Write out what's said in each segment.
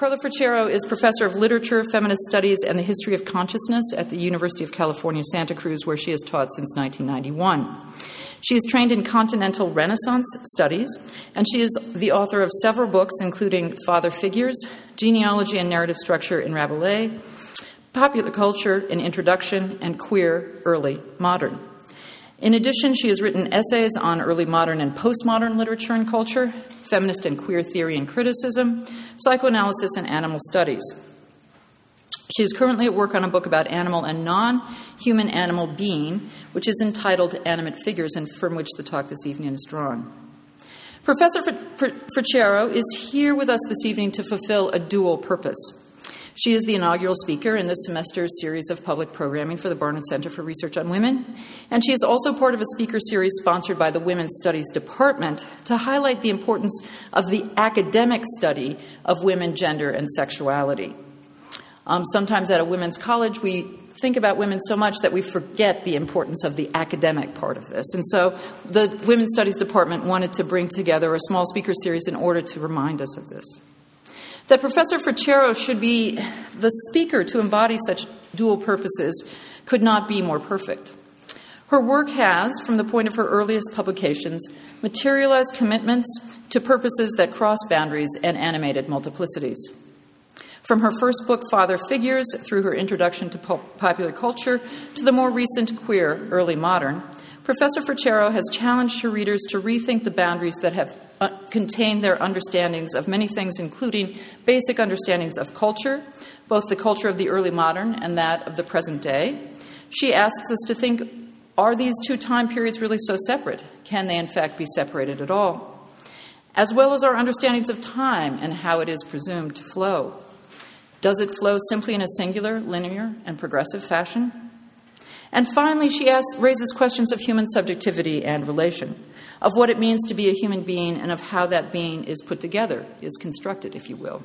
Carla Freccero is professor of literature, feminist studies, and the history of consciousness at the University of California, Santa Cruz, where she has taught since 1991. She is trained in Continental Renaissance studies, and she is the author of several books, including Father Figures, Genealogy and Narrative Structure in Rabelais, Popular Culture, An Introduction, and Queer Early Modern. In addition, she has written essays on early modern and postmodern literature and culture, feminist and queer theory and criticism, psychoanalysis, and animal studies. She is currently at work on a book about animal and non human animal being, which is entitled Animate Figures, and from which the talk this evening is drawn. Professor Freccero is here with us this evening to fulfill a dual purpose. She is the inaugural speaker in this semester's series of public programming for the Barnard Center for Research on Women, and she is also part of a speaker series sponsored by the Women's Studies Department to highlight the importance of the academic study of women, gender, and sexuality. Um, sometimes at a women's college, we think about women so much that we forget the importance of the academic part of this. And so the Women's Studies Department wanted to bring together a small speaker series in order to remind us of this. That Professor Freccero should be the speaker to embody such dual purposes could not be more perfect. Her work has, from the point of her earliest publications, materialized commitments to purposes that cross boundaries and animated multiplicities. From her first book, Father Figures, through her introduction to popular culture, to the more recent queer early modern, Professor Freccero has challenged her readers to rethink the boundaries that have uh, contained their understandings of many things, including basic understandings of culture, both the culture of the early modern and that of the present day. She asks us to think are these two time periods really so separate? Can they, in fact, be separated at all? As well as our understandings of time and how it is presumed to flow. Does it flow simply in a singular, linear, and progressive fashion? And finally, she asks, raises questions of human subjectivity and relation, of what it means to be a human being and of how that being is put together, is constructed, if you will.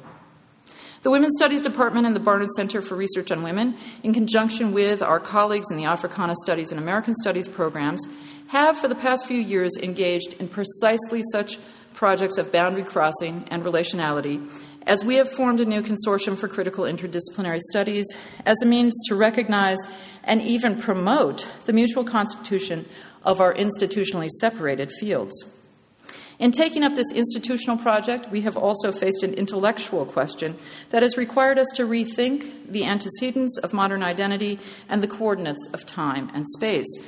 The Women's Studies Department and the Barnard Center for Research on Women, in conjunction with our colleagues in the Africana Studies and American Studies programs, have for the past few years engaged in precisely such projects of boundary crossing and relationality as we have formed a new consortium for critical interdisciplinary studies as a means to recognize and even promote the mutual constitution of our institutionally separated fields. In taking up this institutional project, we have also faced an intellectual question that has required us to rethink the antecedents of modern identity and the coordinates of time and space,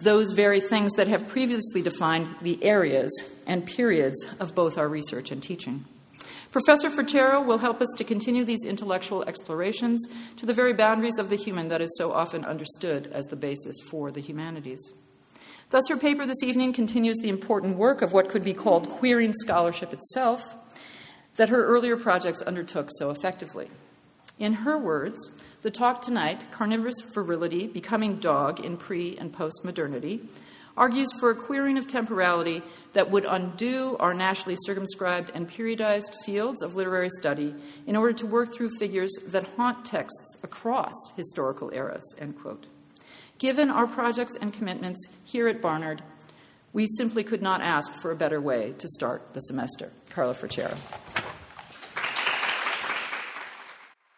those very things that have previously defined the areas and periods of both our research and teaching. Professor Freccero will help us to continue these intellectual explorations to the very boundaries of the human that is so often understood as the basis for the humanities. Thus, her paper this evening continues the important work of what could be called queering scholarship itself that her earlier projects undertook so effectively. In her words, the talk tonight, Carnivorous Virility Becoming Dog in Pre and Post Modernity, argues for a queering of temporality that would undo our nationally circumscribed and periodized fields of literary study in order to work through figures that haunt texts across historical eras. End quote. Given our projects and commitments here at Barnard, we simply could not ask for a better way to start the semester. Carla Freccero.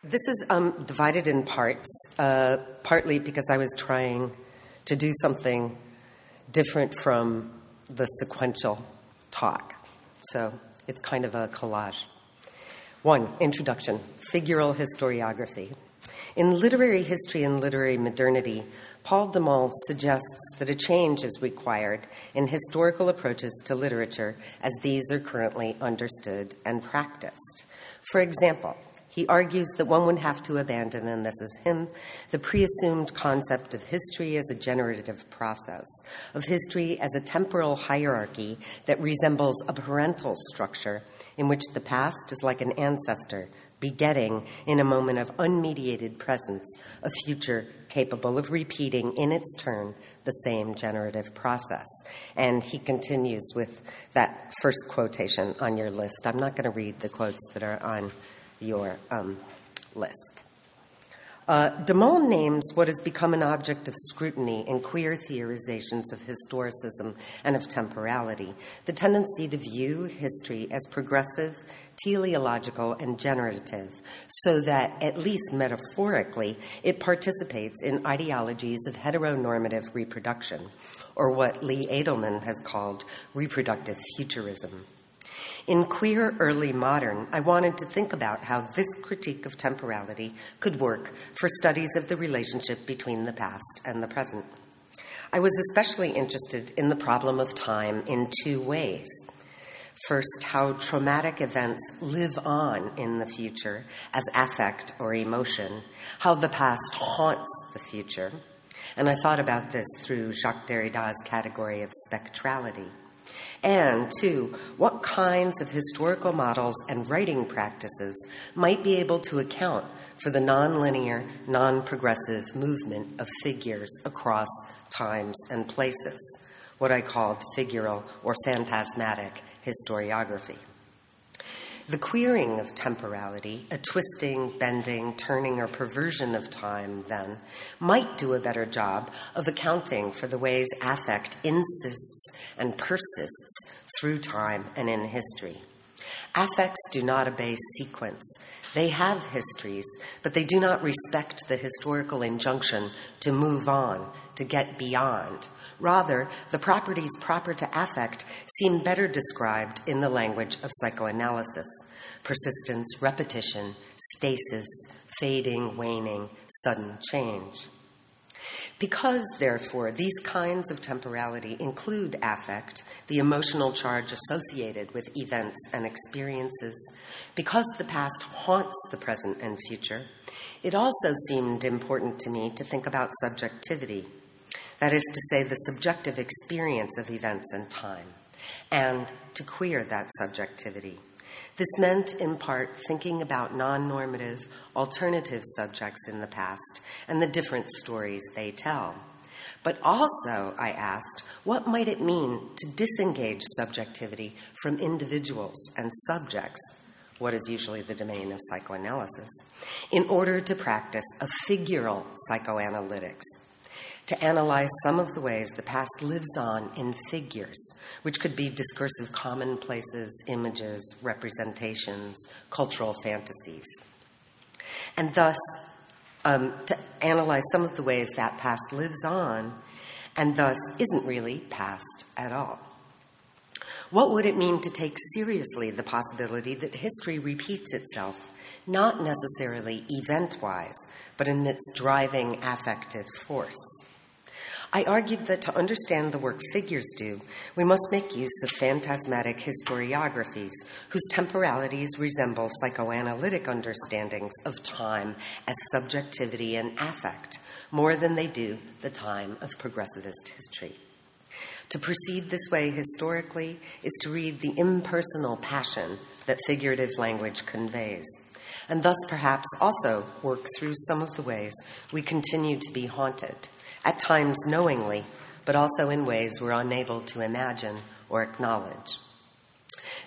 This is um, divided in parts, uh, partly because I was trying to do something different from the sequential talk. So it's kind of a collage. One, introduction, figural historiography. In literary history and literary modernity, Paul de suggests that a change is required in historical approaches to literature as these are currently understood and practiced. For example, he argues that one would have to abandon, and this is him, the pre assumed concept of history as a generative process, of history as a temporal hierarchy that resembles a parental structure in which the past is like an ancestor begetting in a moment of unmediated presence a future capable of repeating in its turn the same generative process. And he continues with that first quotation on your list. I'm not going to read the quotes that are on your um, list. Uh, de Man names what has become an object of scrutiny in queer theorizations of historicism and of temporality the tendency to view history as progressive, teleological, and generative, so that, at least metaphorically, it participates in ideologies of heteronormative reproduction, or what Lee Edelman has called reproductive futurism. In Queer Early Modern, I wanted to think about how this critique of temporality could work for studies of the relationship between the past and the present. I was especially interested in the problem of time in two ways. First, how traumatic events live on in the future as affect or emotion, how the past haunts the future. And I thought about this through Jacques Derrida's category of spectrality. And two, what kinds of historical models and writing practices might be able to account for the nonlinear, non progressive movement of figures across times and places, what I called figural or phantasmatic historiography. The queering of temporality, a twisting, bending, turning, or perversion of time, then, might do a better job of accounting for the ways affect insists and persists through time and in history. Affects do not obey sequence. They have histories, but they do not respect the historical injunction to move on, to get beyond. Rather, the properties proper to affect seem better described in the language of psychoanalysis persistence, repetition, stasis, fading, waning, sudden change. Because, therefore, these kinds of temporality include affect, the emotional charge associated with events and experiences, because the past haunts the present and future, it also seemed important to me to think about subjectivity that is to say, the subjective experience of events and time, and to queer that subjectivity. This meant, in part, thinking about non normative, alternative subjects in the past and the different stories they tell. But also, I asked, what might it mean to disengage subjectivity from individuals and subjects, what is usually the domain of psychoanalysis, in order to practice a figural psychoanalytics? To analyze some of the ways the past lives on in figures, which could be discursive commonplaces, images, representations, cultural fantasies. And thus, um, to analyze some of the ways that past lives on and thus isn't really past at all. What would it mean to take seriously the possibility that history repeats itself, not necessarily event wise, but in its driving affective force? I argued that to understand the work figures do, we must make use of phantasmatic historiographies whose temporalities resemble psychoanalytic understandings of time as subjectivity and affect more than they do the time of progressivist history. To proceed this way historically is to read the impersonal passion that figurative language conveys, and thus perhaps also work through some of the ways we continue to be haunted at times knowingly, but also in ways we're unable to imagine or acknowledge.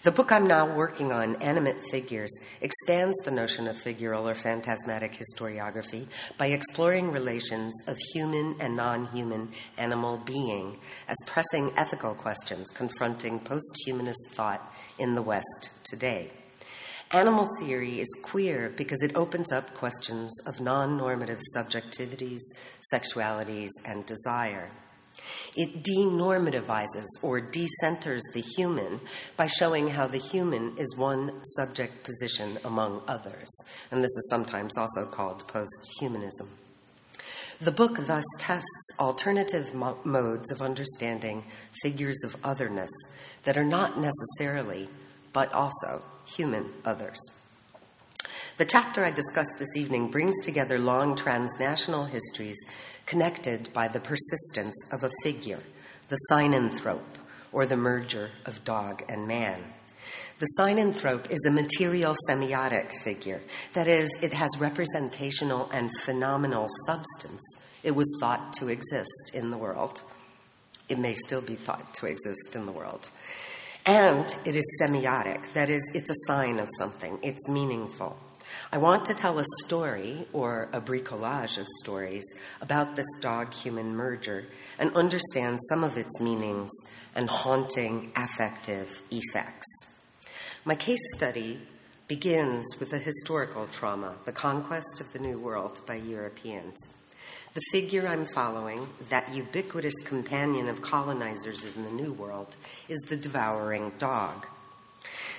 The book I'm now working on, Animate Figures, expands the notion of figural or phantasmatic historiography by exploring relations of human and non human animal being as pressing ethical questions confronting post humanist thought in the West today. Animal theory is queer because it opens up questions of non normative subjectivities, sexualities, and desire. It denormativizes or decenters the human by showing how the human is one subject position among others. And this is sometimes also called post humanism. The book thus tests alternative mo- modes of understanding figures of otherness that are not necessarily, but also, human others. The chapter I discussed this evening brings together long transnational histories connected by the persistence of a figure, the synanthrope, or the merger of dog and man. The synanthrope is a material semiotic figure. That is, it has representational and phenomenal substance. It was thought to exist in the world. It may still be thought to exist in the world. And it is semiotic, that is, it's a sign of something, it's meaningful. I want to tell a story or a bricolage of stories about this dog human merger and understand some of its meanings and haunting affective effects. My case study begins with a historical trauma, the conquest of the New World by Europeans. The figure I'm following, that ubiquitous companion of colonizers in the New World, is the devouring dog.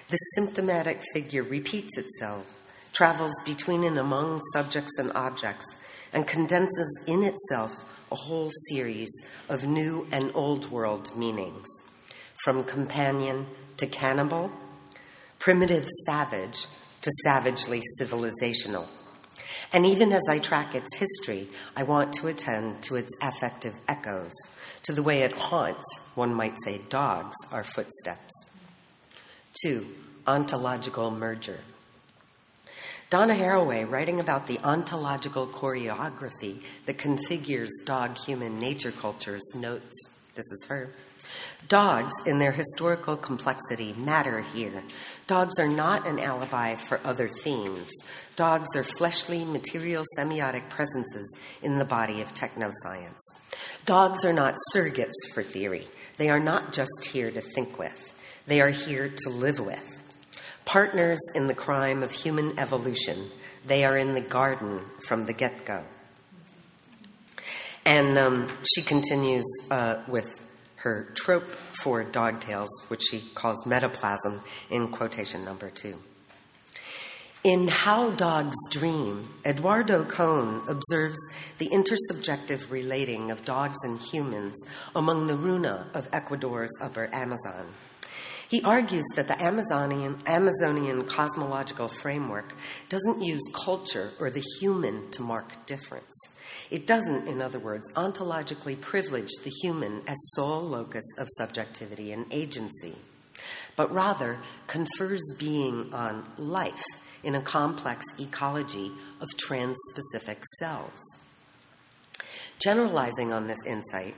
This symptomatic figure repeats itself, travels between and among subjects and objects, and condenses in itself a whole series of new and old world meanings, from companion to cannibal, primitive savage to savagely civilizational. And even as I track its history, I want to attend to its affective echoes, to the way it haunts, one might say, dogs, our footsteps. Two, ontological merger. Donna Haraway, writing about the ontological choreography that configures dog human nature cultures, notes this is her Dogs, in their historical complexity, matter here. Dogs are not an alibi for other themes. Dogs are fleshly, material, semiotic presences in the body of technoscience. Dogs are not surrogates for theory. They are not just here to think with, they are here to live with. Partners in the crime of human evolution, they are in the garden from the get go. And um, she continues uh, with her trope for dog tales, which she calls metaplasm in quotation number two. In How Dogs Dream, Eduardo Kohn observes the intersubjective relating of dogs and humans among the Runa of Ecuador's upper Amazon. He argues that the Amazonian, Amazonian cosmological framework doesn't use culture or the human to mark difference. It doesn't, in other words, ontologically privilege the human as sole locus of subjectivity and agency, but rather confers being on life in a complex ecology of trans-specific cells. Generalizing on this insight,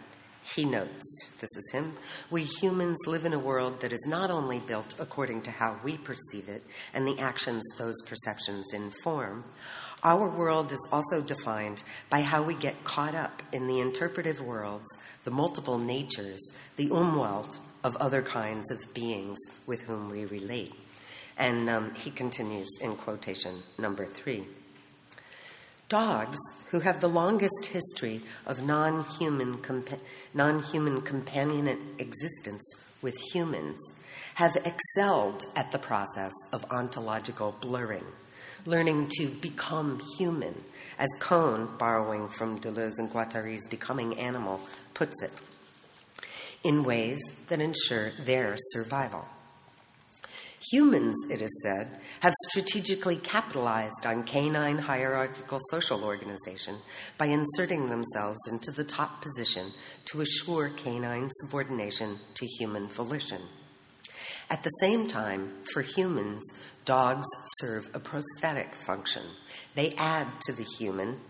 he notes, this is him, we humans live in a world that is not only built according to how we perceive it and the actions those perceptions inform, our world is also defined by how we get caught up in the interpretive worlds, the multiple natures, the umwelt of other kinds of beings with whom we relate. And um, he continues in quotation number three. Dogs, who have the longest history of non human compa- non-human companionate existence with humans, have excelled at the process of ontological blurring learning to become human, as Kohn, borrowing from Deleuze and Guattari's Becoming Animal, puts it, in ways that ensure their survival. Humans, it is said, have strategically capitalized on canine hierarchical social organization by inserting themselves into the top position to assure canine subordination to human volition. At the same time, for humans, dogs serve a prosthetic function. They add to the human,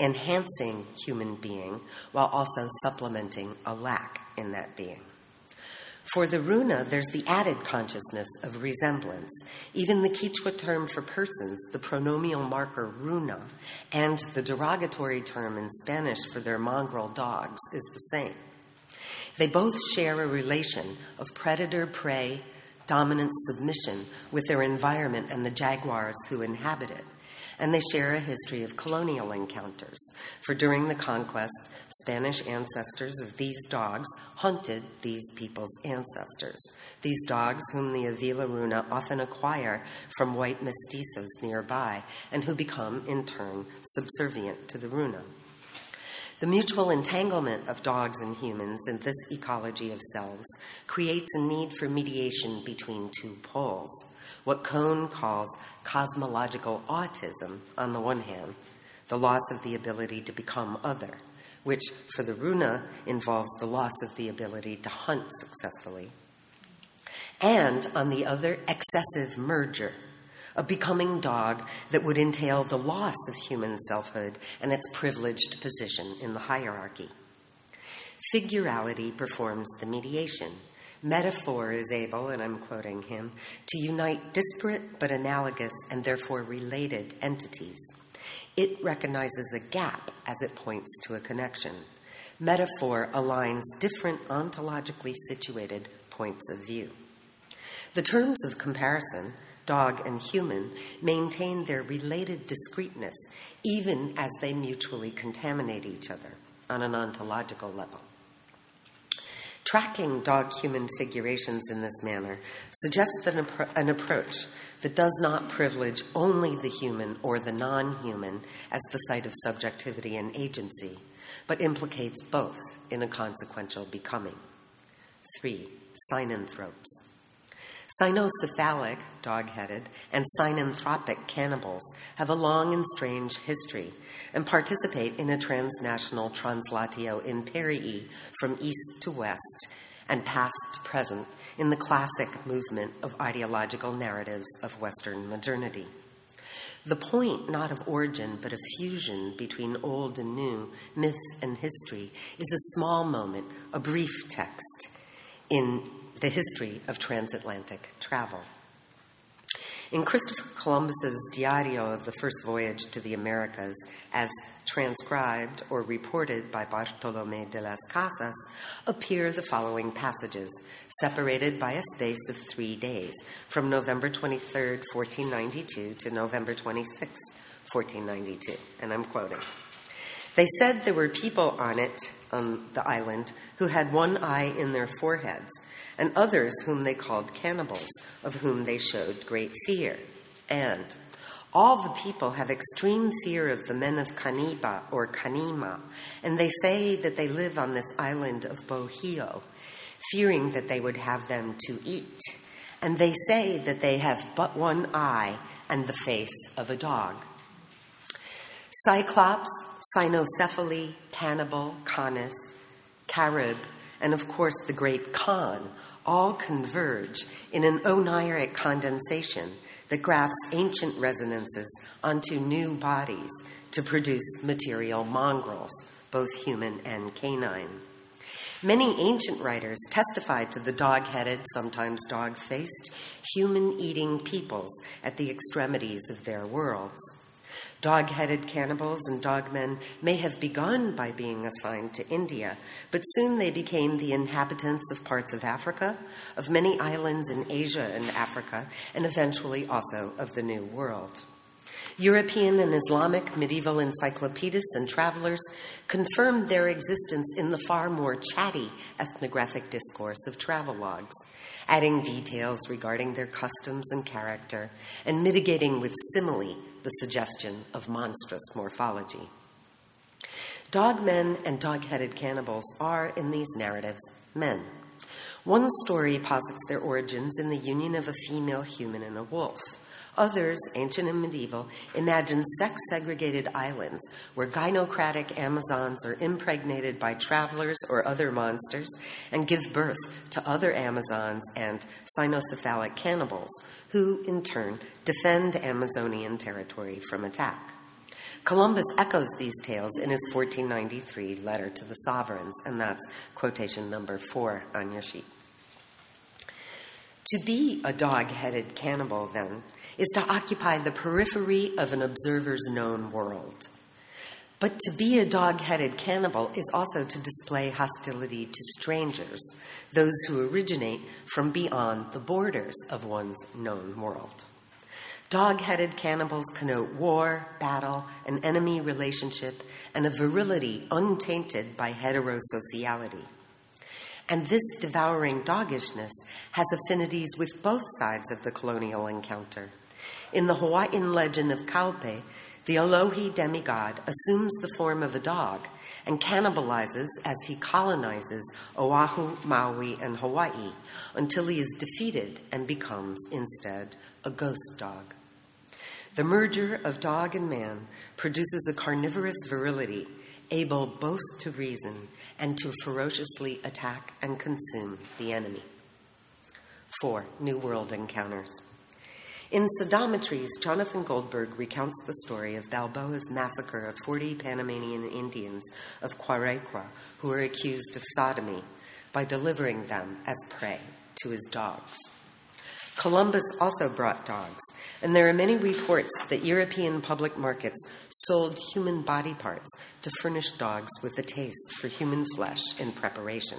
enhancing human being while also supplementing a lack in that being. For the runa, there's the added consciousness of resemblance. Even the Quechua term for persons, the pronomial marker runa, and the derogatory term in Spanish for their mongrel dogs is the same. They both share a relation of predator prey dominant submission with their environment and the jaguars who inhabit it. And they share a history of colonial encounters. For during the conquest, Spanish ancestors of these dogs hunted these people's ancestors. These dogs, whom the Avila Runa often acquire from white mestizos nearby, and who become, in turn, subservient to the Runa. The mutual entanglement of dogs and humans in this ecology of selves creates a need for mediation between two poles, what Kohn calls cosmological autism on the one hand, the loss of the ability to become other, which for the Runa involves the loss of the ability to hunt successfully, and on the other, excessive merger a becoming dog that would entail the loss of human selfhood and its privileged position in the hierarchy. Figurality performs the mediation, Metaphor is able, and I'm quoting him, to unite disparate but analogous and therefore related entities. It recognizes a gap as it points to a connection. Metaphor aligns different ontologically situated points of view. The terms of comparison, dog and human, maintain their related discreteness even as they mutually contaminate each other on an ontological level. Tracking dog human figurations in this manner suggests an, appro- an, approach that does not privilege only the human or the non human as the site of subjectivity and agency, but implicates both in a consequential becoming. Three, synanthropes. Cynocephalic, dog headed, and synanthropic cannibals have a long and strange history and participate in a transnational translatio imperii from east to west and past to present in the classic movement of ideological narratives of Western modernity. The point not of origin but of fusion between old and new, myth and history, is a small moment, a brief text in the history of transatlantic travel. In Christopher Columbus's Diario of the First Voyage to the Americas, as transcribed or reported by Bartolomé de las Casas, appear the following passages, separated by a space of three days, from November 23, 1492 to November 26, 1492. And I'm quoting. They said there were people on it, on the island, who had one eye in their foreheads and others whom they called cannibals, of whom they showed great fear. And all the people have extreme fear of the men of Caniba or Canima, and they say that they live on this island of Bohio, fearing that they would have them to eat. And they say that they have but one eye and the face of a dog. Cyclops, cynocephaly, cannibal, canis, carib, and of course the great Khan all converge in an oniric condensation that grafts ancient resonances onto new bodies to produce material mongrels, both human and canine. Many ancient writers testified to the dog headed, sometimes dog faced, human eating peoples at the extremities of their worlds. Dog headed cannibals and dogmen may have begun by being assigned to India, but soon they became the inhabitants of parts of Africa, of many islands in Asia and Africa, and eventually also of the New World. European and Islamic medieval encyclopedists and travelers confirmed their existence in the far more chatty ethnographic discourse of travelogues, adding details regarding their customs and character, and mitigating with simile the suggestion of monstrous morphology. Dogmen and dog headed cannibals are, in these narratives, men. One story posits their origins in the union of a female human and a wolf. Others, ancient and medieval, imagine sex segregated islands where gynocratic Amazons are impregnated by travelers or other monsters and give birth to other Amazons and cynocephalic cannibals, who, in turn, defend Amazonian territory from attack. Columbus echoes these tales in his 1493 letter to the sovereigns, and that's quotation number four on your sheet. To be a dog headed cannibal, then, is to occupy the periphery of an observer's known world. But to be a dog headed cannibal is also to display hostility to strangers, those who originate from beyond the borders of one's known world. Dog headed cannibals connote war, battle, an enemy relationship, and a virility untainted by heterosociality. And this devouring doggishness has affinities with both sides of the colonial encounter. In the Hawaiian legend of Kaupe, the Alohi demigod assumes the form of a dog and cannibalizes as he colonizes Oahu, Maui, and Hawaii until he is defeated and becomes, instead, a ghost dog. The merger of dog and man produces a carnivorous virility able both to reason and to ferociously attack and consume the enemy. Four, New World encounters. In Sodometries, Jonathan Goldberg recounts the story of Balboa's massacre of 40 Panamanian Indians of Quaraquara who were accused of sodomy. by delivering them as prey to his dogs. Columbus also brought dogs, and there are many reports that European public markets sold human body parts to furnish dogs with a taste for human flesh in preparation.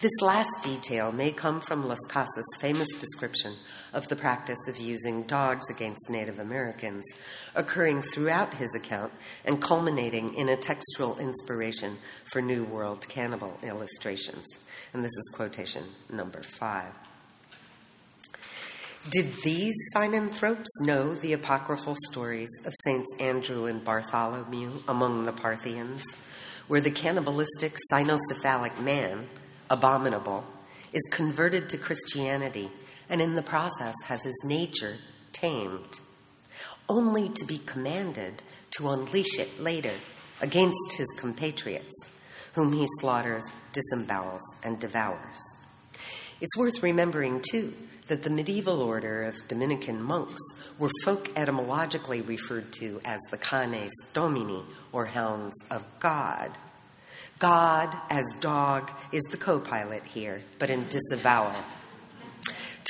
This last detail may come from Las Casas' famous description of the practice of using dogs against Native Americans, occurring throughout his account and culminating in a textual inspiration for New World cannibal illustrations. And this is quotation number five. Did these synanthropes know the apocryphal stories of Saints Andrew and Bartholomew among the Parthians, where the cannibalistic cynocephalic man, abominable, is converted to Christianity and in the process has his nature tamed, only to be commanded to unleash it later against his compatriots, whom he slaughters, disembowels, and devours? It's worth remembering, too, that the medieval order of Dominican monks were folk etymologically referred to as the Canes Domini, or hounds of God. God, as dog, is the co pilot here, but in disavowal.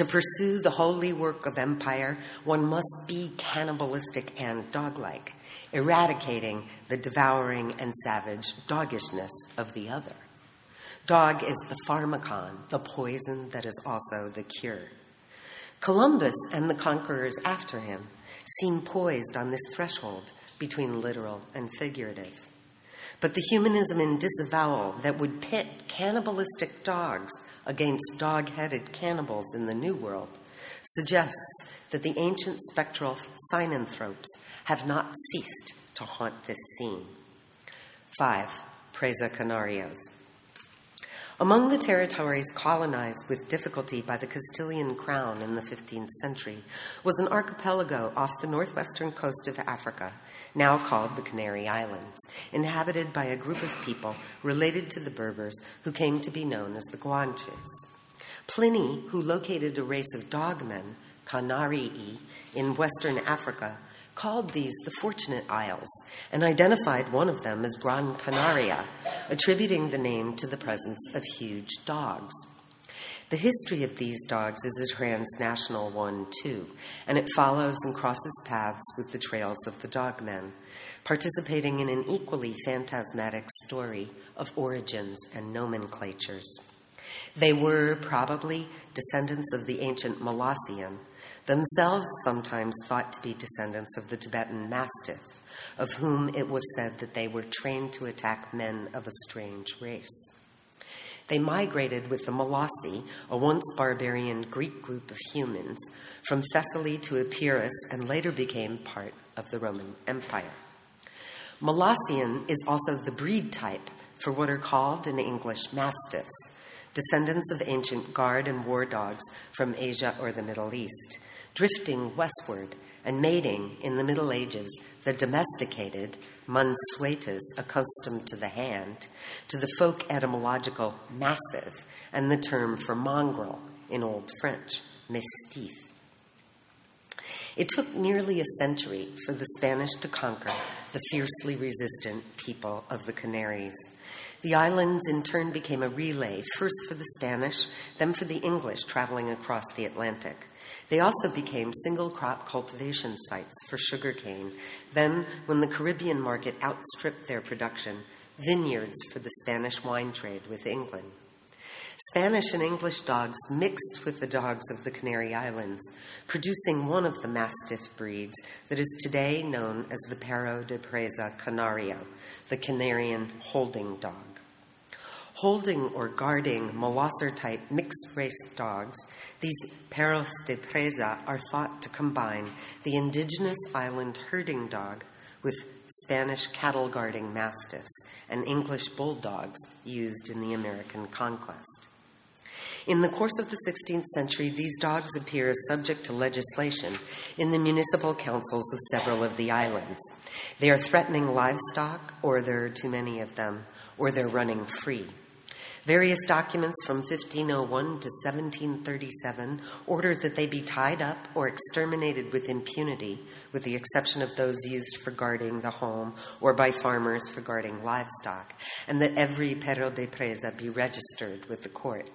To pursue the holy work of empire, one must be cannibalistic and doglike, eradicating the devouring and savage doggishness of the other. Dog is the pharmakon, the poison that is also the cure. Columbus and the conquerors after him seem poised on this threshold between literal and figurative. But the humanism in disavowal that would pit cannibalistic dogs against dog headed cannibals in the New World suggests that the ancient spectral synanthropes have not ceased to haunt this scene. 5. Presa Canarios. Among the territories colonized with difficulty by the Castilian crown in the 15th century was an archipelago off the northwestern coast of Africa, now called the Canary Islands, inhabited by a group of people related to the Berbers who came to be known as the Guanches. Pliny, who located a race of dogmen, Canarii, in western Africa, called these the Fortunate Isles and identified one of them as Gran Canaria, attributing the name to the presence of huge dogs. The history of these dogs is a transnational one, too, and it follows and crosses paths with the trails of the dogmen, participating in an equally phantasmatic story of origins and nomenclatures. They were probably descendants of the ancient Molossian, themselves sometimes thought to be descendants of the Tibetan Mastiff, of whom it was said that they were trained to attack men of a strange race. They migrated with the Molossi, a once barbarian Greek group of humans, from Thessaly to Epirus and later became part of the Roman Empire. Molossian is also the breed type for what are called in English mastiffs, descendants of ancient guard and war dogs from Asia or the Middle East, drifting westward and mating in the Middle Ages the domesticated mansuetas accustomed to the hand, to the folk etymological massive and the term for mongrel in Old French, mestif. It took nearly a century for the Spanish to conquer the fiercely resistant people of the Canaries. The islands in turn became a relay, first for the Spanish, then for the English traveling across the Atlantic. They also became single crop cultivation sites for sugarcane. Then, when the Caribbean market outstripped their production, vineyards for the Spanish wine trade with England. Spanish and English dogs mixed with the dogs of the Canary Islands, producing one of the Mastiff breeds that is today known as the Perro de Presa Canario, the Canarian holding dog holding or guarding Molosser type mixed race dogs, these perros de presa are thought to combine the indigenous island herding dog with Spanish cattle guarding mastiffs and English bulldogs used in the American conquest. In the course of the 16th century, these dogs appear as subject to legislation in the municipal councils of several of the islands. They are threatening livestock, or there are too many of them, or they're running free. Various documents from 1501 to 1737 order that they be tied up or exterminated with impunity, with the exception of those used for guarding the home or by farmers for guarding livestock, and that every perro de presa be registered with the court.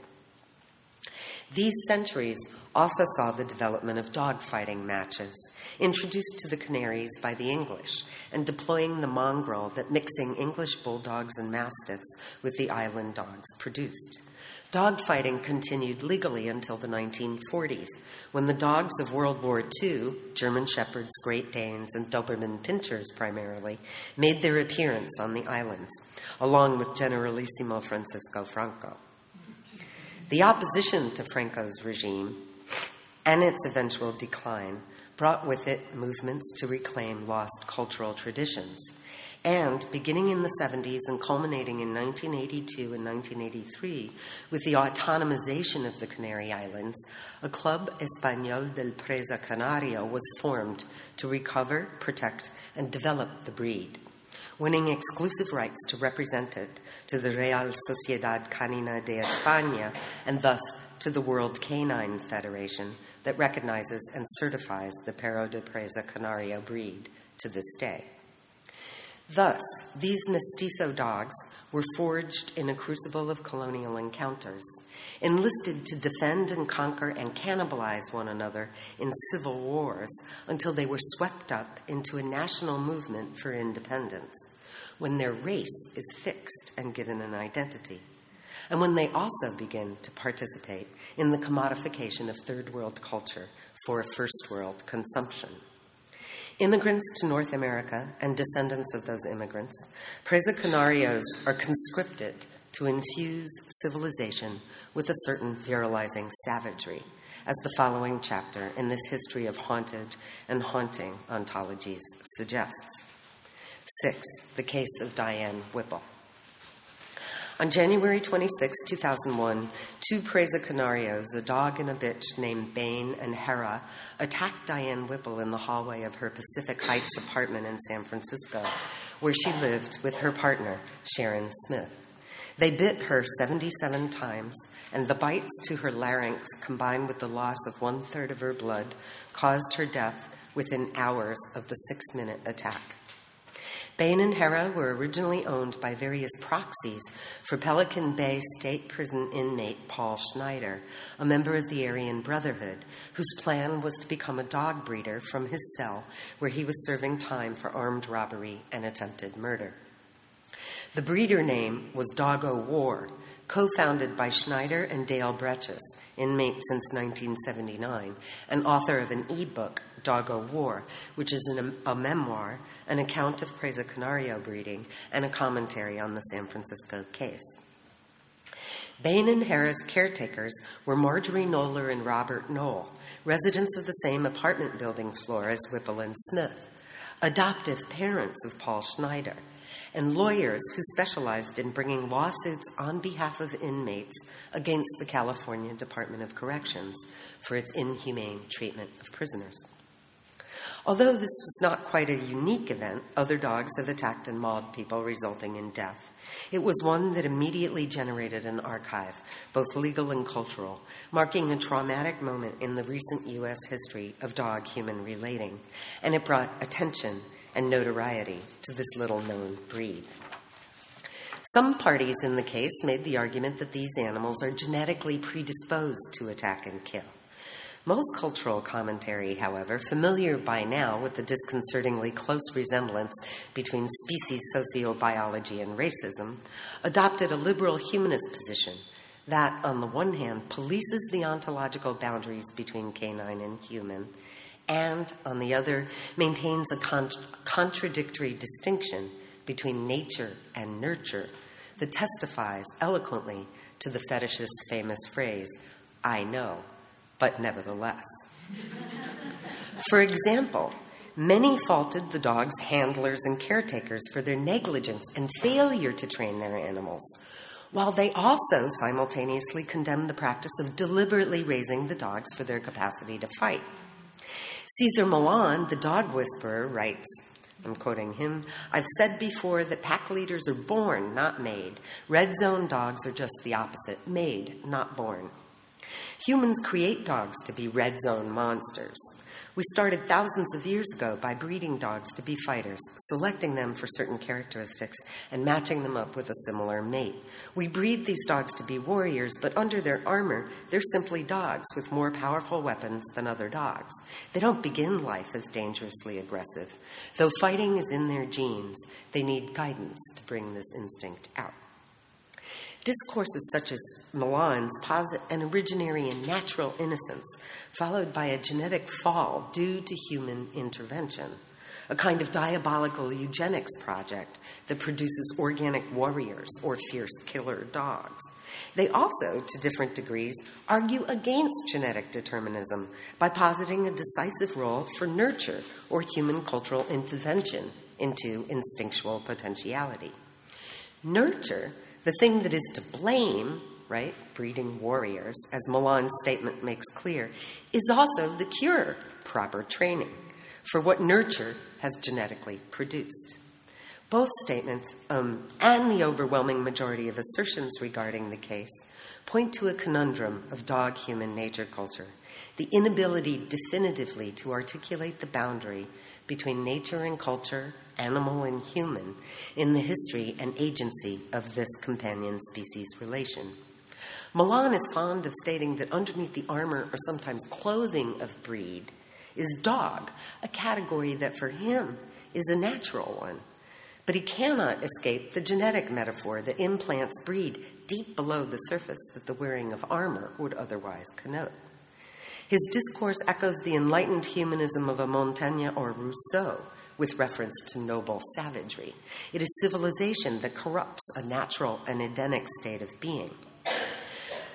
These centuries also saw the development of dogfighting matches, introduced to the Canaries by the English, and deploying the mongrel that mixing English bulldogs and mastiffs with the island dogs produced. Dogfighting continued legally until the 1940s, when the dogs of World War II, German Shepherds, Great Danes, and Doberman Pinschers primarily, made their appearance on the islands, along with Generalissimo Francisco Franco. The opposition to Franco's regime and its eventual decline brought with it movements to reclaim lost cultural traditions. And beginning in the 70s and culminating in 1982 and 1983 with the autonomization of the Canary Islands, a Club Español del Presa Canario was formed to recover, protect, and develop the breed, winning exclusive rights to represent it to the Real Sociedad Canina de España and thus to the World Canine Federation that recognizes and certifies the Perro de Presa Canario breed to this day. Thus, these mestizo dogs were forged in a crucible of colonial encounters, enlisted to defend and conquer and cannibalize one another in civil wars until they were swept up into a national movement for independence, when their race is fixed and given an identity and when they also begin to participate in the commodification of third world culture for first world consumption. Immigrants to North America and descendants of those immigrants, Presa Canarios are conscripted to infuse civilization with a certain virilizing savagery, as the following chapter in this history of haunted and haunting ontologies suggests. Six, the case of Diane Whipple. On January 26, 2001, two Presa Canarios, a dog and a bitch named Bane and Hera, attacked Diane Whipple in the hallway of her Pacific Heights apartment in San Francisco, where she lived with her partner, Sharon Smith. They bit her 77 times, and the bites to her larynx, combined with the loss of one third of her blood, caused her death within hours of the six minute attack. Bane and Hera were originally owned by various proxies for Pelican Bay State Prison inmate Paul Schneider, a member of the Aryan Brotherhood, whose plan was to become a dog breeder from his cell where he was serving time for armed robbery and attempted murder. The breeder name was Doggo War, co founded by Schneider and Dale Bretches, inmate since 1979, and author of an e book Doggo War, which is an, a memoir, an account of Presa Canario breeding, and a commentary on the San Francisco case. Bane and Hera's caretakers were Marjorie Knoller and Robert Noel, residents of the same apartment building floor as Whipple and Smith, adoptive parents of Paul Schneider, and lawyers who specialized in bringing lawsuits on behalf of inmates against the California Department of Corrections for its inhumane treatment of prisoners. Although this was not quite a unique event, other dogs have attacked and mauled people, resulting in death. It was one that immediately generated an archive, both legal and cultural, marking a traumatic moment in the recent U.S. history of dog human relating, and it brought attention and notoriety to this little known breed. Some parties in the case made the argument that these animals are genetically predisposed to attack and kill. Most cultural commentary, however, familiar by now with the disconcertingly close resemblance between species sociobiology and racism, adopted a liberal humanist position that, on the one hand, polices the ontological boundaries between canine and human, and, on the other, maintains a con- contradictory distinction between nature and nurture that testifies eloquently to the fetishist's famous phrase, I know but nevertheless. For example, many faulted the dog's handlers and caretakers for their negligence and failure to train their animals, while they also simultaneously condemned the practice of deliberately raising the dogs for their capacity to fight. Cesar Millan, the dog whisperer, writes I'm quoting him. I've said before that pack leaders are born, not made. Red zone dogs are just the opposite made, not born. Humans create dogs to be red zone monsters. We started thousands of years ago by breeding dogs to be fighters, selecting them for certain characteristics, and matching them up with a similar mate. We breed these dogs to be warriors, but under their armor, they're simply dogs with more powerful weapons than other dogs. They don't begin life as dangerously aggressive. Though fighting is in their genes, they need guidance to bring this instinct out. Discourses such as Millan's posit an originary and natural innocence, followed by a genetic fall due to human intervention, a kind of diabolical eugenics project that produces organic warriors or fierce killer dogs. They also, to different degrees, argue against genetic determinism by positing a decisive role for nurture or human cultural intervention into instinctual potentiality. Nurture the thing that is to blame, right, breeding warriors, as Millan's statement makes clear, is also the cure, proper training, for what nurture has genetically produced. Both statements um, and the overwhelming majority of assertions regarding the case point to a conundrum of dog human nature culture the inability definitively to articulate the boundary between nature and culture, animal and human, in the history and agency of this companion species relation. Millan is fond of stating that underneath the armor or sometimes clothing of breed is dog, a category that for him is a natural one. But he cannot escape the genetic metaphor that implants breed deep below the surface that the wearing of armor would otherwise connote. His discourse echoes the enlightened humanism of a Montaigne or Rousseau with reference to noble savagery. It is civilization that corrupts a natural and Edenic state of being.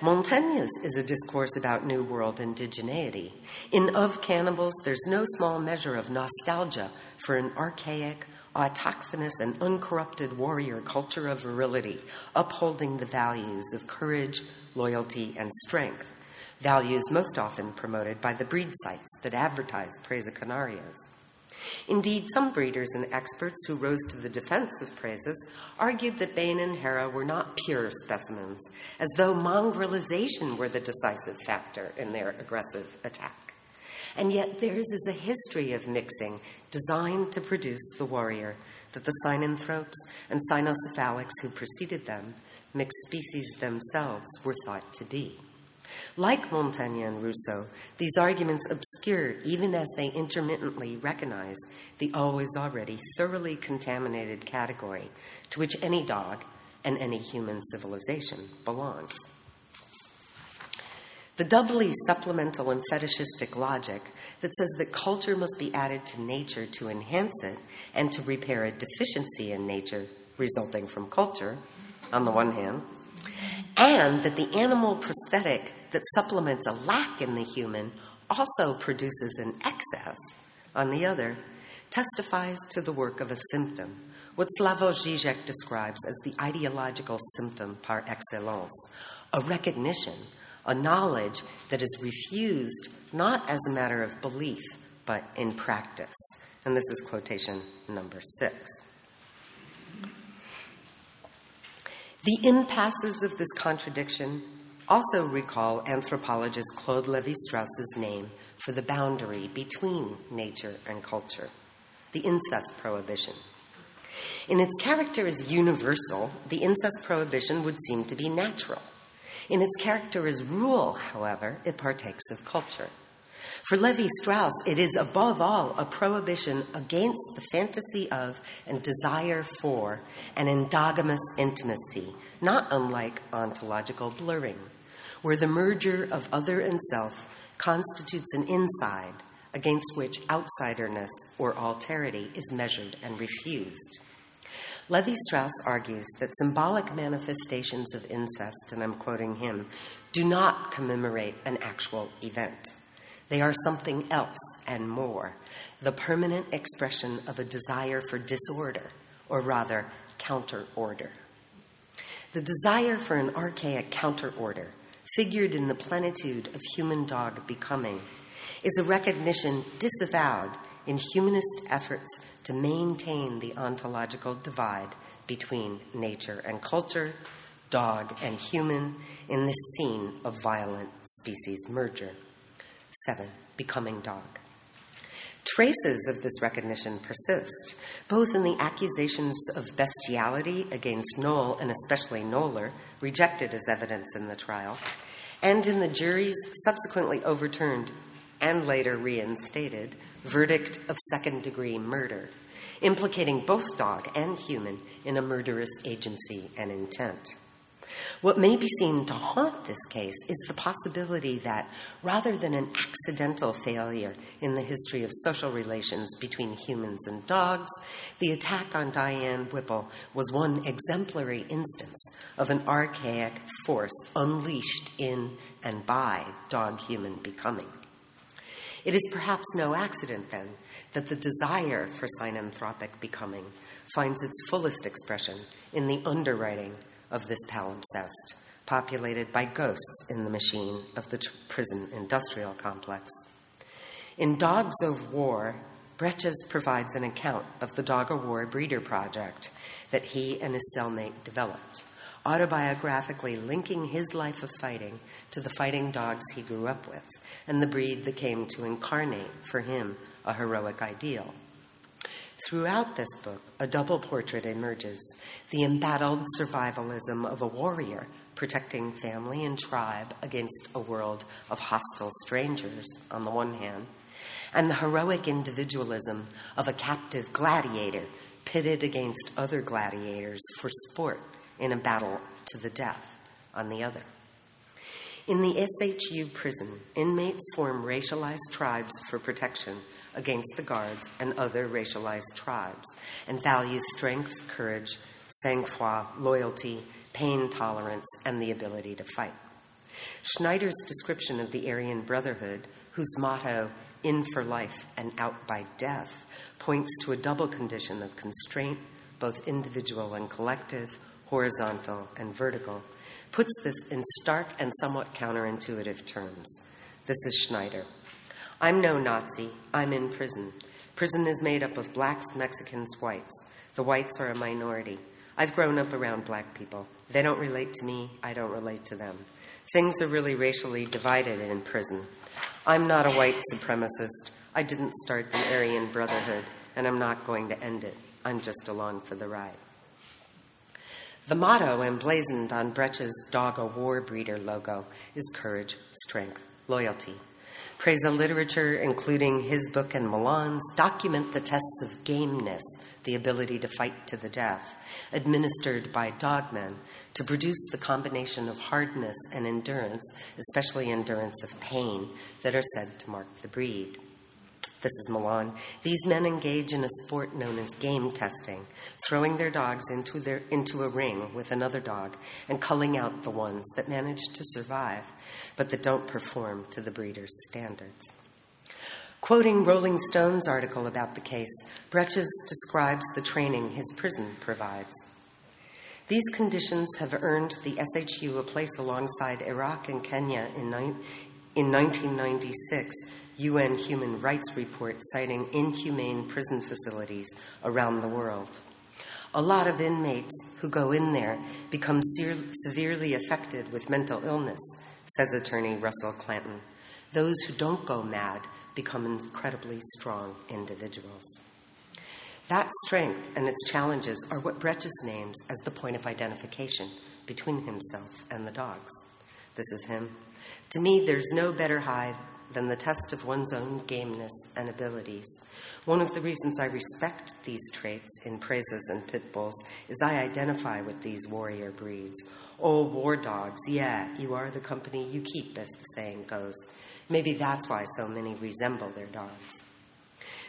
Montaigne's is a discourse about New World indigeneity. In Of Cannibals, there's no small measure of nostalgia for an archaic, autochthonous, and uncorrupted warrior culture of virility, upholding the values of courage, loyalty, and strength values most often promoted by the breed sites that advertise Presa Canarios. Indeed, some breeders and experts who rose to the defense of Presas argued that Bane and Hera were not pure specimens, as though mongrelization were the decisive factor in their aggressive attack. And yet, theirs is a history of mixing designed to produce the warrior that the synanthropes and cynocephalics who preceded them, mixed species themselves, were thought to be. Like Montaigne and Rousseau, these arguments obscure even as they intermittently recognize the always already thoroughly contaminated category to which any dog and any human civilization belongs. The doubly supplemental and fetishistic logic that says that culture must be added to nature to enhance it and to repair a deficiency in nature resulting from culture, on the one hand, and that the animal prosthetic that supplements a lack in the human also produces an excess, on the other, testifies to the work of a symptom, what Slavoj Žižek describes as the ideological symptom par excellence, a recognition, a knowledge that is refused not as a matter of belief, but in practice. And this is quotation number six. The impasses of this contradiction also recall anthropologist Claude Levi Strauss's name for the boundary between nature and culture, the incest prohibition. In its character as universal, the incest prohibition would seem to be natural. In its character as rule, however, it partakes of culture. For Levi Strauss, it is above all a prohibition against the fantasy of and desire for an endogamous intimacy, not unlike ontological blurring where the merger of other and self constitutes an inside against which outsiderness or alterity is measured and refused. Levi Strauss argues that symbolic manifestations of incest, and I'm quoting him, do not commemorate an actual event. They are something else and more, the permanent expression of a desire for disorder, or rather, counter order. The desire for an archaic counter order figured in the plenitude of human dog becoming, is a recognition disavowed in humanist efforts to maintain the ontological divide between nature and culture, dog and human, in this scene of violent species merger. Seven, becoming dog. Traces of this recognition persist, both in the accusations of bestiality against Noel and especially Knoller, rejected as evidence in the trial, and in the jury's subsequently overturned and later reinstated verdict of second degree murder, implicating both dog and human in a murderous agency and intent. What may be seen to haunt this case is the possibility that, rather than an accidental failure in the history of social relations between humans and dogs, the attack on Diane Whipple was one exemplary instance of an archaic force unleashed in and by dog human becoming. It is perhaps no accident, then, that the desire for synanthropic becoming finds its fullest expression in the underwriting of this palimpsest, populated by ghosts in the machine of the t- prison industrial complex. In Dogs of War, Bretches provides an account of the Dog of War breeder project that he and his cellmate developed, autobiographically linking his life of fighting to the fighting dogs he grew up with and the breed that came to incarnate for him a heroic ideal. Throughout this book, a double portrait emerges the embattled survivalism of a warrior protecting family and tribe against a world of hostile strangers, on the one hand, and the heroic individualism of a captive gladiator pitted against other gladiators for sport in a battle to the death, on the other. In the SHU prison, inmates form racialized tribes for protection against the guards and other racialized tribes and values strength, courage, sang-froid, loyalty, pain tolerance, and the ability to fight. Schneider's description of the Aryan Brotherhood, whose motto, in for life and out by death, points to a double condition of constraint, both individual and collective, horizontal and vertical, puts this in stark and somewhat counterintuitive terms. This is Schneider. I'm no Nazi. I'm in prison. Prison is made up of blacks, Mexicans, whites. The whites are a minority. I've grown up around black people. They don't relate to me. I don't relate to them. Things are really racially divided in prison. I'm not a white supremacist. I didn't start the Aryan Brotherhood, and I'm not going to end it. I'm just along for the ride. The motto emblazoned on Bretches' Dog a War Breeder logo is courage, strength, loyalty. Presa literature, including his book and Millan's, document the tests of gameness, the ability to fight to the death, administered by dogmen to produce the combination of hardness and endurance, especially endurance of pain, that are said to mark the breed. This is Millan. These men engage in a sport known as game testing, throwing their dogs into, their, into a ring with another dog and culling out the ones that manage to survive, but that don't perform to the breeder's standards. Quoting Rolling Stone's article about the case, Bretches describes the training his prison provides. These conditions have earned the SHU a place alongside Iraq and Kenya in, in 1996 UN Human Rights Report citing inhumane prison facilities around the world. A lot of inmates who go in there become se- severely affected with mental illness, says attorney Russell Clanton. Those who don't go mad become incredibly strong individuals. That strength and its challenges are what Bretches names as the point of identification between himself and the dogs. This is him. To me, there's no better hive than the test of one's own gameness and abilities. One of the reasons I respect these traits in Presas and pit bulls is I identify with these warrior breeds. Oh, war dogs, yeah, you are the company you keep, as the saying goes. Maybe that's why so many resemble their dogs.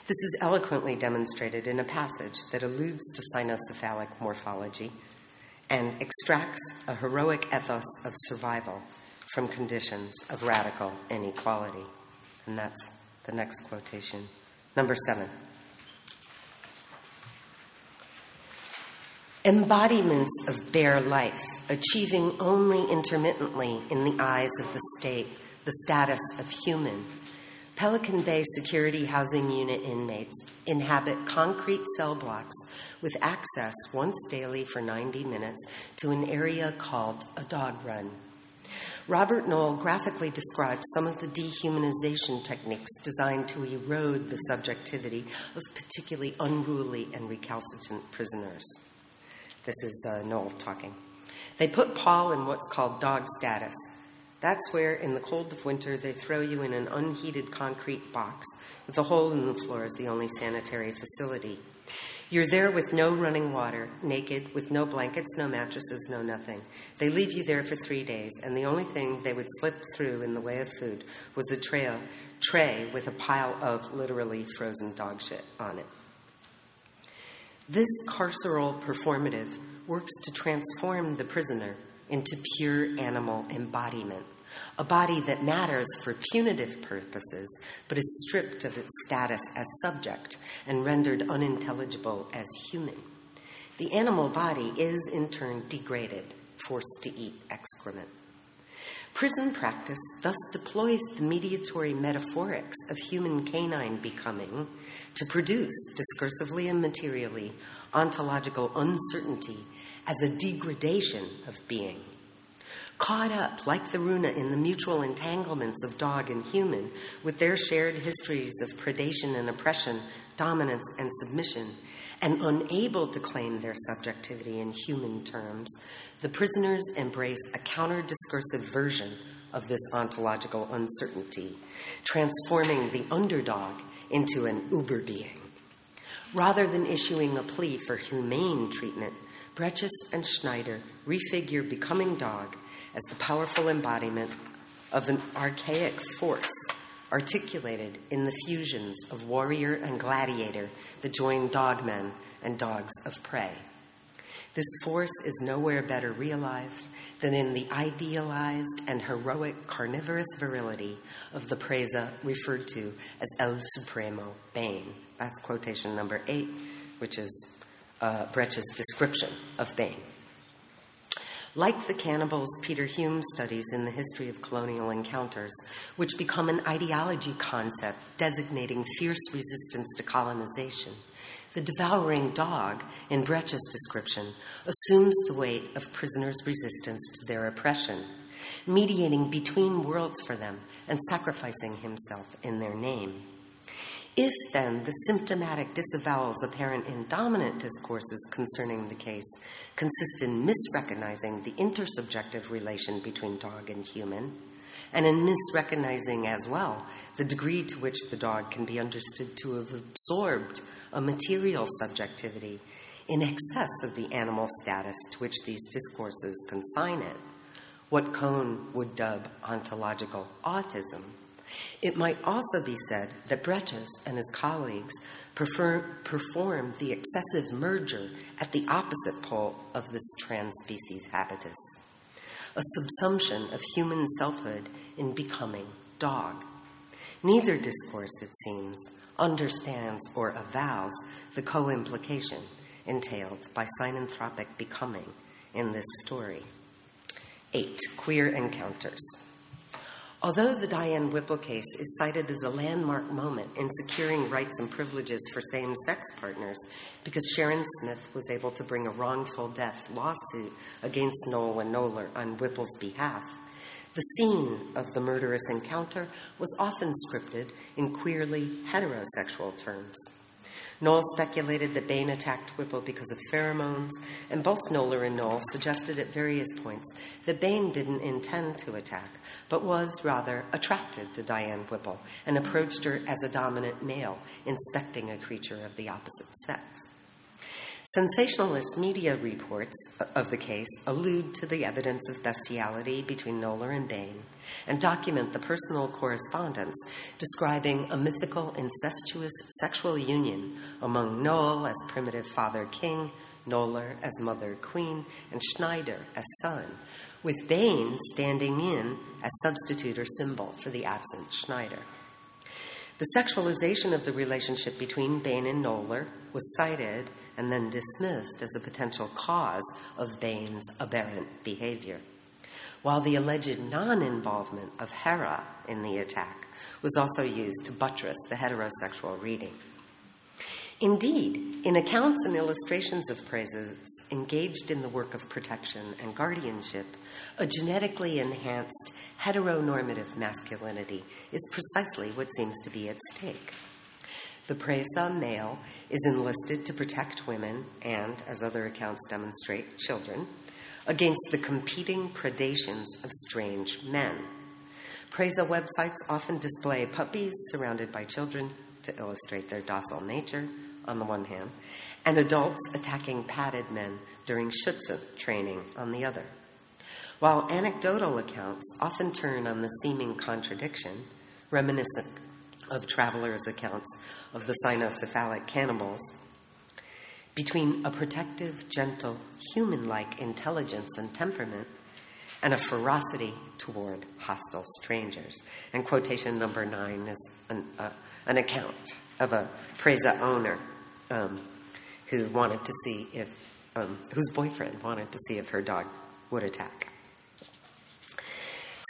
This is eloquently demonstrated in a passage that alludes to cynocephalic morphology and extracts a heroic ethos of survival from conditions of radical inequality. And that's the next quotation. Number seven. Embodiments of bare life, achieving only intermittently in the eyes of the state the status of human, Pelican Bay Security Housing Unit inmates inhabit concrete cell blocks with access once daily for 90 minutes to an area called a dog run. Robert Noel graphically describes some of the dehumanization techniques designed to erode the subjectivity of particularly unruly and recalcitrant prisoners. This is uh, Noel talking. They put Paul in what's called dog status. That's where, in the cold of winter, they throw you in an unheated concrete box with a hole in the floor as the only sanitary facility. You're there with no running water, naked, with no blankets, no mattresses, no nothing. They leave you there for three days, and the only thing they would slip through in the way of food was a trail, tray with a pile of literally frozen dog shit on it. This carceral performative works to transform the prisoner into pure animal embodiment a body that matters for punitive purposes, but is stripped of its status as subject and rendered unintelligible as human. The animal body is in turn degraded, forced to eat excrement. Prison practice thus deploys the mediatory metaphorics of human canine becoming to produce, discursively and materially, ontological uncertainty as a degradation of being caught up, like the runa, in the mutual entanglements of dog and human, with their shared histories of predation and oppression, dominance and submission, and unable to claim their subjectivity in human terms, the prisoners embrace a counter discursive version of this ontological uncertainty, transforming the underdog into an uber being. Rather than issuing a plea for humane treatment, Bretches and Schneider refigure becoming dog as the powerful embodiment of an archaic force articulated in the fusions of warrior and gladiator that join dogmen and dogs of prey. This force is nowhere better realized than in the idealized and heroic carnivorous virility of the presa referred to as El Supremo, Bane. That's quotation number eight, which is uh, Bretches' description of Bane. Like the cannibals Peter Hulme studies in the history of colonial encounters, which become an ideology concept designating fierce resistance to colonization, the devouring dog, in Bretches' description, assumes the weight of prisoners' resistance to their oppression, mediating between worlds for them and sacrificing himself in their name. If then the symptomatic disavowals apparent in dominant discourses concerning the case consist in misrecognizing the intersubjective relation between dog and human, and in misrecognizing as well the degree to which the dog can be understood to have absorbed a material subjectivity in excess of the animal status to which these discourses consign it, what Kohn would dub ontological autism it might also be said that Bretches and his colleagues prefer, perform the excessive merger at the opposite pole of this trans-species habitus, a subsumption of human selfhood in becoming dog. Neither discourse, it seems, understands or avows the co implication entailed by synanthropic becoming in this story. 8. Queer encounters. Although the Diane Whipple case is cited as a landmark moment in securing rights and privileges for same sex partners, because Sharon Smith was able to bring a wrongful death lawsuit against Noel and Knoller on Whipple's behalf, the scene of the murderous encounter was often scripted in queerly heterosexual terms. Noel speculated that Bane attacked Whipple because of pheromones, and both Knoller and Noel suggested at various points that Bane didn't intend to attack, but was rather attracted to Diane Whipple and approached her as a dominant male, inspecting a creature of the opposite sex. Sensationalist media reports of the case allude to the evidence of bestiality between Knoller and Bane and document the personal correspondence describing a mythical incestuous sexual union among Noel as primitive father king, Knoller as mother queen, and Schneider as son, with Bane standing in as substitute or symbol for the absent Schneider. The sexualization of the relationship between Bane and Knoller was cited and then dismissed as a potential cause of Bane's aberrant behavior. while the alleged non involvement of Hera in the attack was also used to buttress the heterosexual reading. Indeed, in accounts and illustrations of presas engaged in the work of protection and guardianship, a genetically enhanced heteronormative masculinity is precisely what seems to be at stake. The Presa male is enlisted to protect women and, as other accounts demonstrate, children against the competing predations of strange men. Presa websites often display puppies surrounded by children to illustrate their docile nature on the one hand, and adults attacking padded men during Schutzhund training on the other. While anecdotal accounts often turn on the seeming contradiction, reminiscent of travelers' accounts of the cynocephalic cannibals, between a protective, gentle, human like intelligence and temperament and a ferocity toward hostile strangers. And quotation number nine is an, uh, an account of a Presa owner um, who wanted to see if, um, whose boyfriend wanted to see if her dog would attack.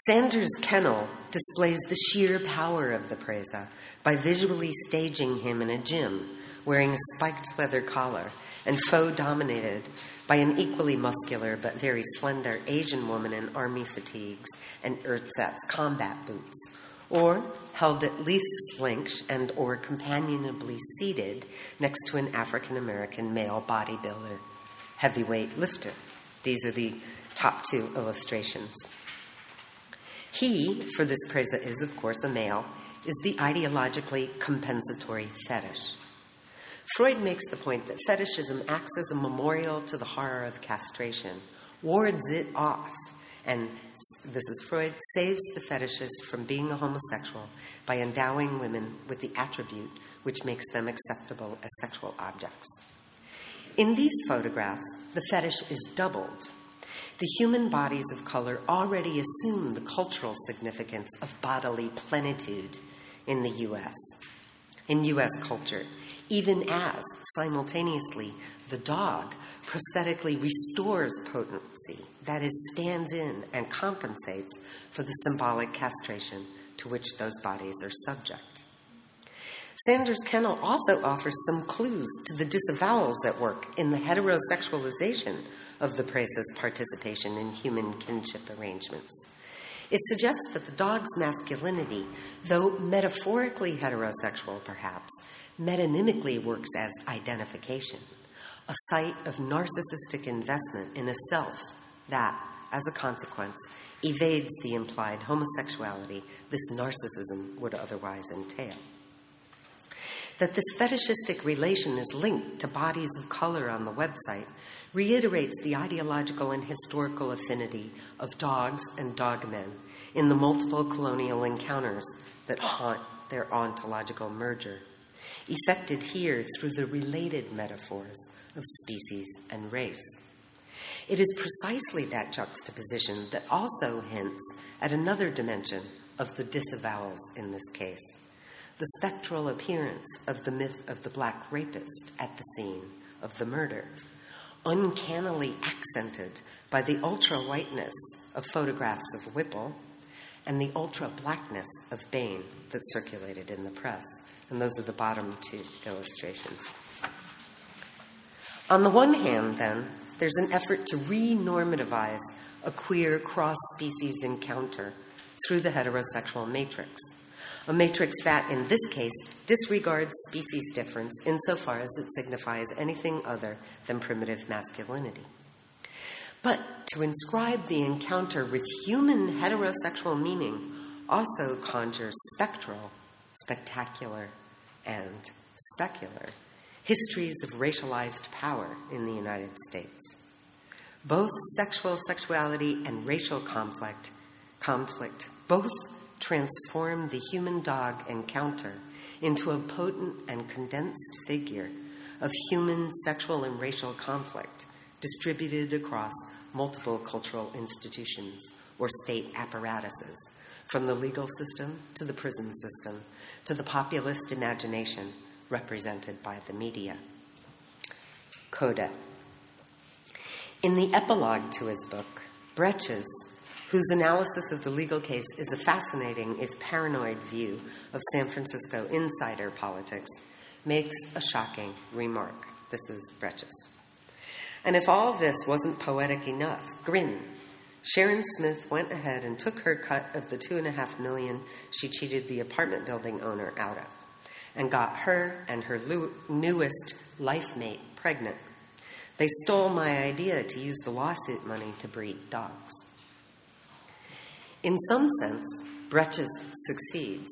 Sanders' kennel displays the sheer power of the Presa by visually staging him in a gym wearing a spiked leather collar and faux dominated by an equally muscular but very slender Asian woman in army fatigues and ersatz combat boots, or held at least length and or companionably seated next to an African American male bodybuilder, heavyweight lifter. These are the top two illustrations. He, for this Presa is of course a male, is the ideologically compensatory fetish. Freud makes the point that fetishism acts as a memorial to the horror of castration, wards it off, and this is Freud, saves the fetishist from being a homosexual by endowing women with the attribute which makes them acceptable as sexual objects. In these photographs, the fetish is doubled. The human bodies of color already assume the cultural significance of bodily plenitude in the US, in US culture, even as simultaneously the dog prosthetically restores potency, that is, stands in and compensates for the symbolic castration to which those bodies are subject. Sanders Kennel also offers some clues to the disavowals at work in the heterosexualization of the Presa's participation in human kinship arrangements. It suggests that the dog's masculinity, though metaphorically heterosexual perhaps, metonymically works as identification, a site of narcissistic investment in a self that, as a consequence, evades the implied homosexuality this narcissism would otherwise entail. That this fetishistic relation is linked to bodies of color on the website reiterates the ideological and historical affinity of dogs and dogmen in the multiple colonial encounters that haunt their ontological merger, effected here through the related metaphors of species and race. It is precisely that juxtaposition that also hints at another dimension of the disavowals in this case the spectral appearance of the myth of the black rapist at the scene of the murder, uncannily accented by the ultra whiteness of photographs of Whipple and the ultra blackness of Bane that circulated in the press. And those are the bottom two illustrations. On the one hand, then, there's an effort to renormativize a queer cross species encounter through the heterosexual matrix a matrix that, in this case, disregards species difference insofar as it signifies anything other than primitive masculinity. But to inscribe the encounter with human heterosexual meaning also conjures spectral, spectacular, and specular histories of racialized power in the United States. Both sexual sexuality and racial conflict, conflict both transform the human dog encounter into a potent and condensed figure of human sexual and racial conflict distributed across multiple cultural institutions or state apparatuses, from the legal system to the prison system to the populist imagination represented by the media. Coda. In the epilogue to his book, Bretches whose analysis of the legal case is a fascinating, if paranoid, view of San Francisco insider politics, makes a shocking remark. This is Bretches. And if all this wasn't poetic enough, grin. Sharon Smith went ahead and took her cut of the two and a half million she cheated the apartment building owner out of, and got her and her newest life mate pregnant. They stole my idea to use the lawsuit money to breed dogs. In some sense, Bretches succeeds.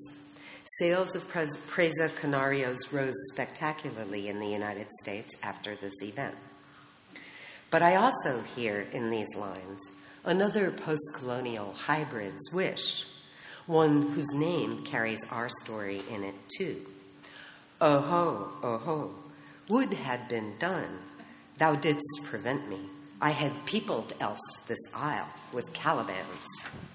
Sales of Presa Canarios rose spectacularly in the United States after this event. But I also hear in these lines another post colonial hybrid's wish, one whose name carries our story in it too. Oh ho, oh ho, would had been done, thou didst prevent me. I had peopled else this isle with Calibans.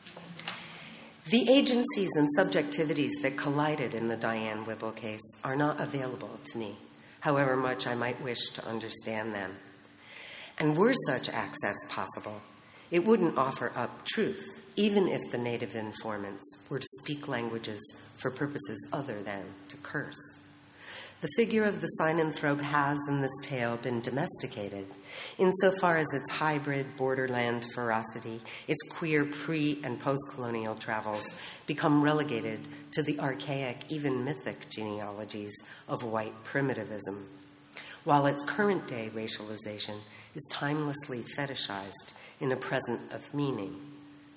The agencies and subjectivities that collided in the Diane Whipple case are not available to me, however much I might wish to understand them. And were such access possible, it wouldn't offer up truth, even if the native informants were to speak languages for purposes other than to curse. The figure of the synanthrope has, in this tale, been domesticated, insofar as its hybrid borderland ferocity, its queer pre and post colonial travels, become relegated to the archaic, even mythic genealogies of white primitivism, while its current day racialization is timelessly fetishized in a present of meaning,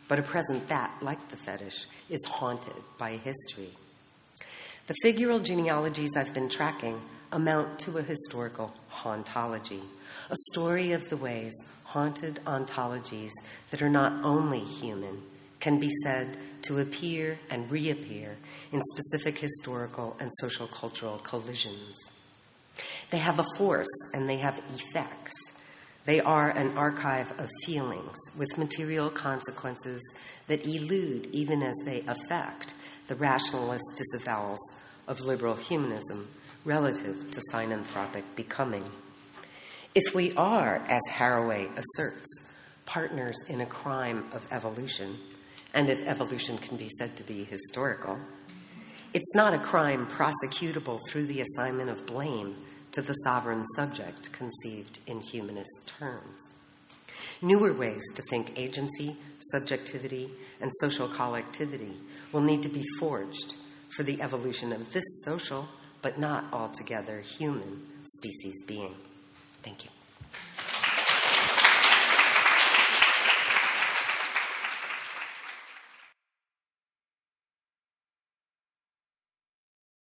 but a present that, like the fetish, is haunted by history. The figural genealogies I've been tracking amount to a historical hauntology, a story of the ways haunted ontologies that are not only human can be said to appear and reappear in specific historical and social cultural collisions. They have a force and they have effects. They are an archive of feelings with material consequences that elude even as they affect the rationalist disavowals of liberal humanism relative to synanthropic becoming. If we are, as Haraway asserts, partners in a crime of evolution, and if evolution can be said to be historical, it's not a crime prosecutable through the assignment of blame to the sovereign subject conceived in humanist terms. Newer ways to think agency, subjectivity, and social collectivity will need to be forged for the evolution of this social, but not altogether human, species being. Thank you.